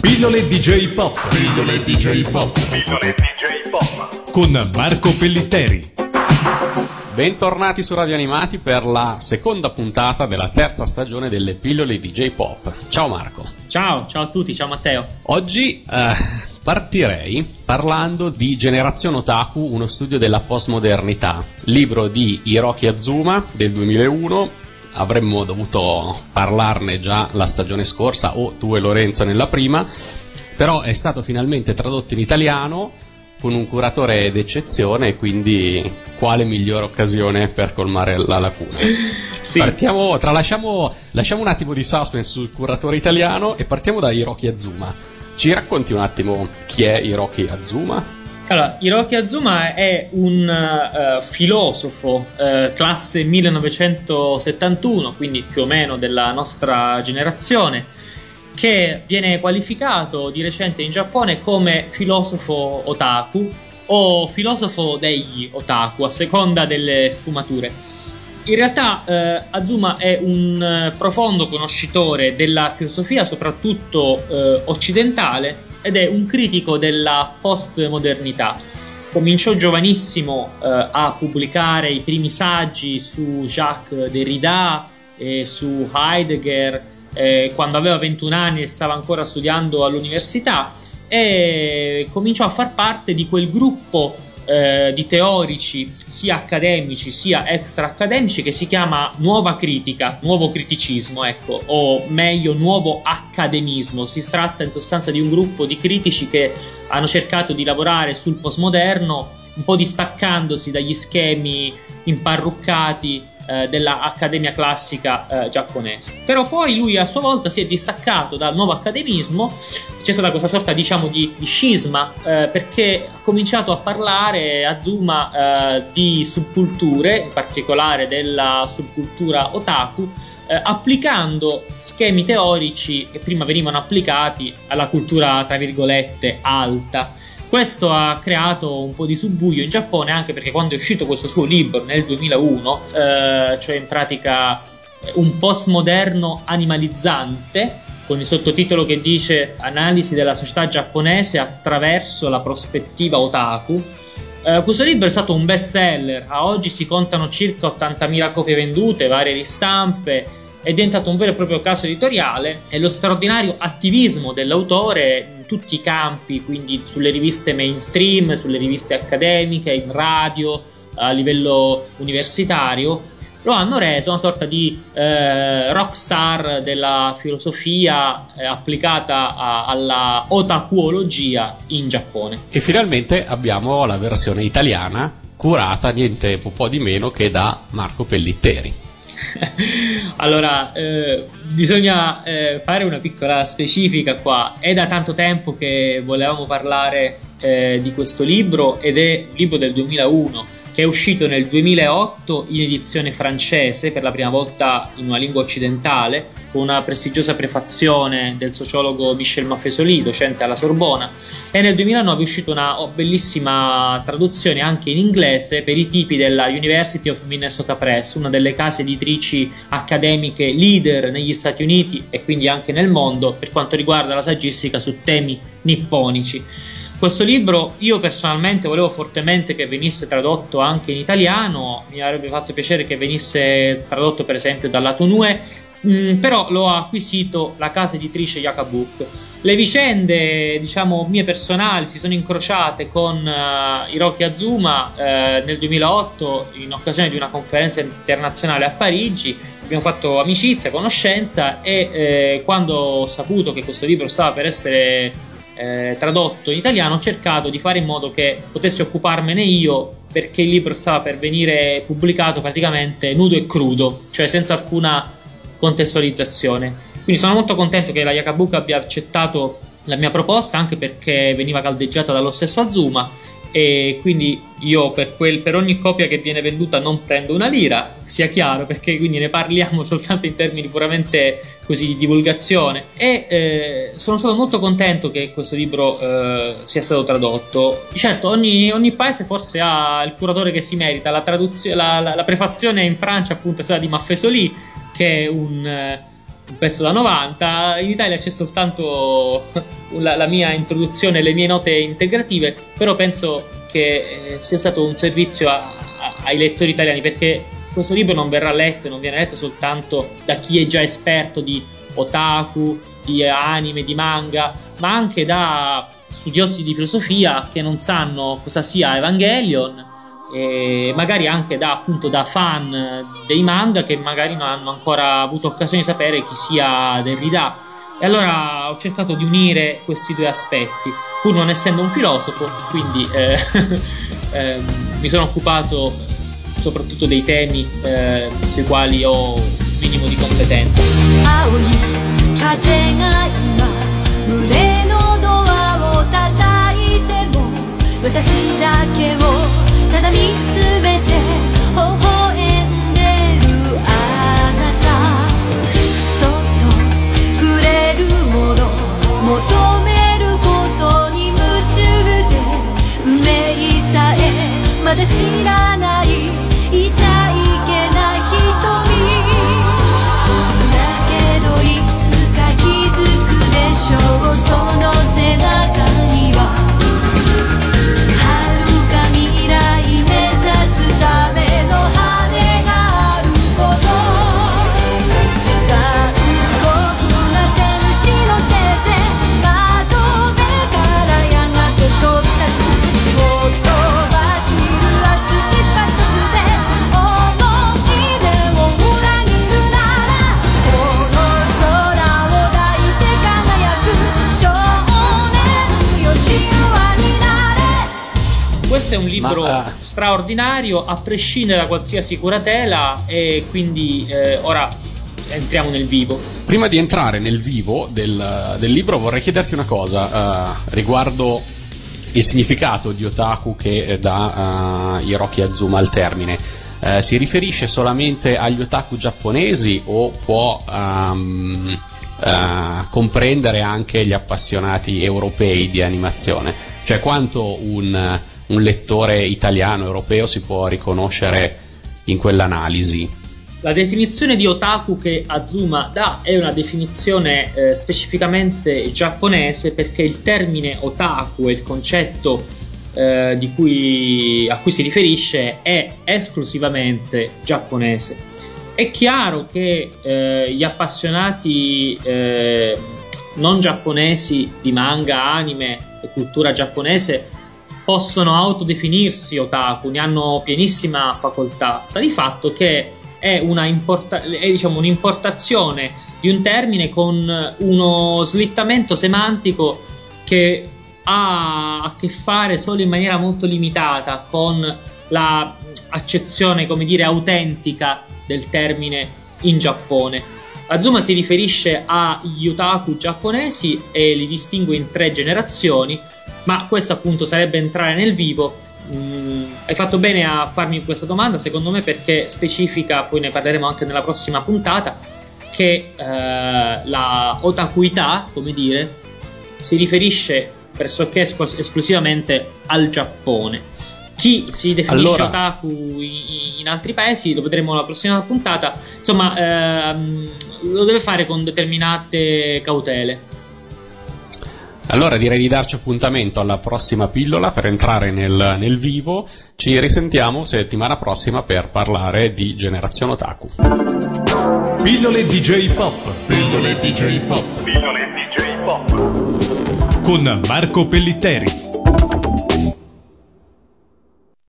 Pillole DJ Pop. Pillole DJ Pop. Pillole DJ Pop. Con Marco Pellitteri. Bentornati su Radio Animati per la seconda puntata della terza stagione delle pillole DJ Pop. Ciao Marco. Ciao, ciao a tutti, ciao Matteo. Oggi eh, partirei parlando di Generazione Otaku, uno studio della postmodernità, libro di Hiroki Azuma del 2001 avremmo dovuto parlarne già la stagione scorsa o tu e Lorenzo nella prima, però è stato finalmente tradotto in italiano con un curatore d'eccezione, quindi quale migliore occasione per colmare la lacuna? Sì. Partiamo, tralasciamo, lasciamo un attimo di suspense sul curatore italiano e partiamo da Hiroki Azuma. Ci racconti un attimo chi è Hiroki Azuma? Allora, Hiroki Azuma è un uh, filosofo uh, classe 1971, quindi più o meno della nostra generazione, che viene qualificato di recente in Giappone come filosofo otaku o filosofo degli otaku, a seconda delle sfumature. In realtà eh, Azuma è un profondo conoscitore della filosofia, soprattutto eh, occidentale, ed è un critico della postmodernità. Cominciò giovanissimo eh, a pubblicare i primi saggi su Jacques Derrida e su Heidegger eh, quando aveva 21 anni e stava ancora studiando all'università e cominciò a far parte di quel gruppo eh, di teorici sia accademici sia extra accademici che si chiama nuova critica, nuovo criticismo, ecco, o meglio nuovo accademismo. Si tratta in sostanza di un gruppo di critici che hanno cercato di lavorare sul postmoderno un po' distaccandosi dagli schemi imparruccati eh, dell'Accademia Classica eh, giapponese. Però poi lui a sua volta si è distaccato dal nuovo accademismo, c'è stata questa sorta diciamo di, di scisma eh, perché ha cominciato a parlare Azuma eh, di subculture, in particolare della subcultura otaku, eh, applicando schemi teorici che prima venivano applicati alla cultura, tra virgolette, alta. Questo ha creato un po' di subbuglio in Giappone anche perché quando è uscito questo suo libro nel 2001, eh, cioè in pratica un postmoderno animalizzante, con il sottotitolo che dice Analisi della società giapponese attraverso la prospettiva otaku. Eh, questo libro è stato un best seller, a oggi si contano circa 80.000 copie vendute, varie ristampe, è diventato un vero e proprio caso editoriale e lo straordinario attivismo dell'autore in tutti i campi, quindi sulle riviste mainstream, sulle riviste accademiche, in radio, a livello universitario, lo hanno reso una sorta di eh, rockstar della filosofia eh, applicata a, alla otakuologia in Giappone. E finalmente abbiamo la versione italiana curata niente po' di meno che da Marco Pellitteri. allora, eh, bisogna eh, fare una piccola specifica qua. È da tanto tempo che volevamo parlare eh, di questo libro ed è un libro del 2001 che è uscito nel 2008 in edizione francese per la prima volta in una lingua occidentale con una prestigiosa prefazione del sociologo Michel Maffesoli, docente alla Sorbona, e nel 2009 è uscita una bellissima traduzione anche in inglese per i tipi della University of Minnesota Press, una delle case editrici accademiche leader negli Stati Uniti e quindi anche nel mondo per quanto riguarda la saggistica su temi nipponici. Questo libro io personalmente volevo fortemente che venisse tradotto anche in italiano, mi avrebbe fatto piacere che venisse tradotto per esempio dalla Tonue, mm, però l'ho acquisito la casa editrice Yakabuk. Le vicende, diciamo, mie personali si sono incrociate con uh, Hiroki Azuma uh, nel 2008 in occasione di una conferenza internazionale a Parigi. Abbiamo fatto amicizia, conoscenza e eh, quando ho saputo che questo libro stava per essere eh, tradotto in italiano, ho cercato di fare in modo che potessi occuparmene io perché il libro stava per venire pubblicato praticamente nudo e crudo, cioè senza alcuna contestualizzazione. Quindi sono molto contento che la Yakabuka abbia accettato la mia proposta anche perché veniva caldeggiata dallo stesso Azuma e quindi io per, quel, per, ogni copia che viene venduta non prendo una lira, sia chiaro, perché quindi ne parliamo soltanto in termini puramente così di divulgazione e eh, sono stato molto contento che questo libro eh, sia stato tradotto. Certo, ogni, ogni, paese forse ha il curatore che si merita, la, traduzio- la, la, la prefazione in Francia appunto è stata di Maffesoli che è un un pezzo da 90. In Italia c'è soltanto la, la mia introduzione, le mie note integrative, però penso che eh, sia stato un servizio a, a, ai lettori italiani perché questo libro non verrà letto, non viene letto soltanto da chi è già esperto di otaku, di anime, di manga, ma anche da studiosi di filosofia che non sanno cosa sia Evangelion e magari anche da, appunto, da fan dei manga che magari non hanno ancora avuto occasione di sapere chi sia Derrida. E allora ho cercato di unire questi due aspetti, pur non essendo un filosofo, quindi eh, eh, mi sono occupato soprattutto dei temi eh, sui quali ho un minimo di competenza. 私定み全て questo è un libro Ma, uh... straordinario a prescindere da qualsiasi curatela e quindi eh, ora entriamo nel vivo. Prima di entrare nel vivo del, del libro vorrei chiederti una cosa uh, riguardo il significato di otaku che dà uh, Hiroki Azuma al termine. Uh, si riferisce solamente agli otaku giapponesi o può um, uh, comprendere anche gli appassionati europei di animazione? Cioè quanto un un lettore italiano, europeo si può riconoscere in quell'analisi. La definizione di otaku che Azuma dà è una definizione eh, specificamente giapponese perché il termine otaku e il concetto eh, cui, a cui si riferisce è esclusivamente giapponese. È chiaro che eh, gli appassionati eh, non giapponesi di manga, anime e cultura giapponese possono autodefinirsi otaku, ne hanno pienissima facoltà. Sta di fatto che è, importa- è diciamo, un'importazione di un termine con uno slittamento semantico che ha a che fare solo in maniera molto limitata con l'accezione, come dire, autentica del termine in Giappone. Azuma si riferisce agli otaku giapponesi e li distingue in tre generazioni ma questo appunto sarebbe entrare nel vivo. Mm, hai fatto bene a farmi questa domanda, secondo me, perché specifica, poi ne parleremo anche nella prossima puntata, che eh, la otakuità, come dire, si riferisce pressoché esclus- esclusivamente al Giappone. Chi si definisce allora... otaku in, in, altri paesi, lo vedremo nella prossima puntata, insomma, ehm, lo deve fare con determinate cautele. Allora direi di darci appuntamento alla prossima pillola per entrare nel, nel vivo. Ci risentiamo settimana prossima per parlare di Generazione Otaku. Pillole DJ Pop. Pillole DJ Pop. Pillole DJ Pop. Con Marco Pellitteri.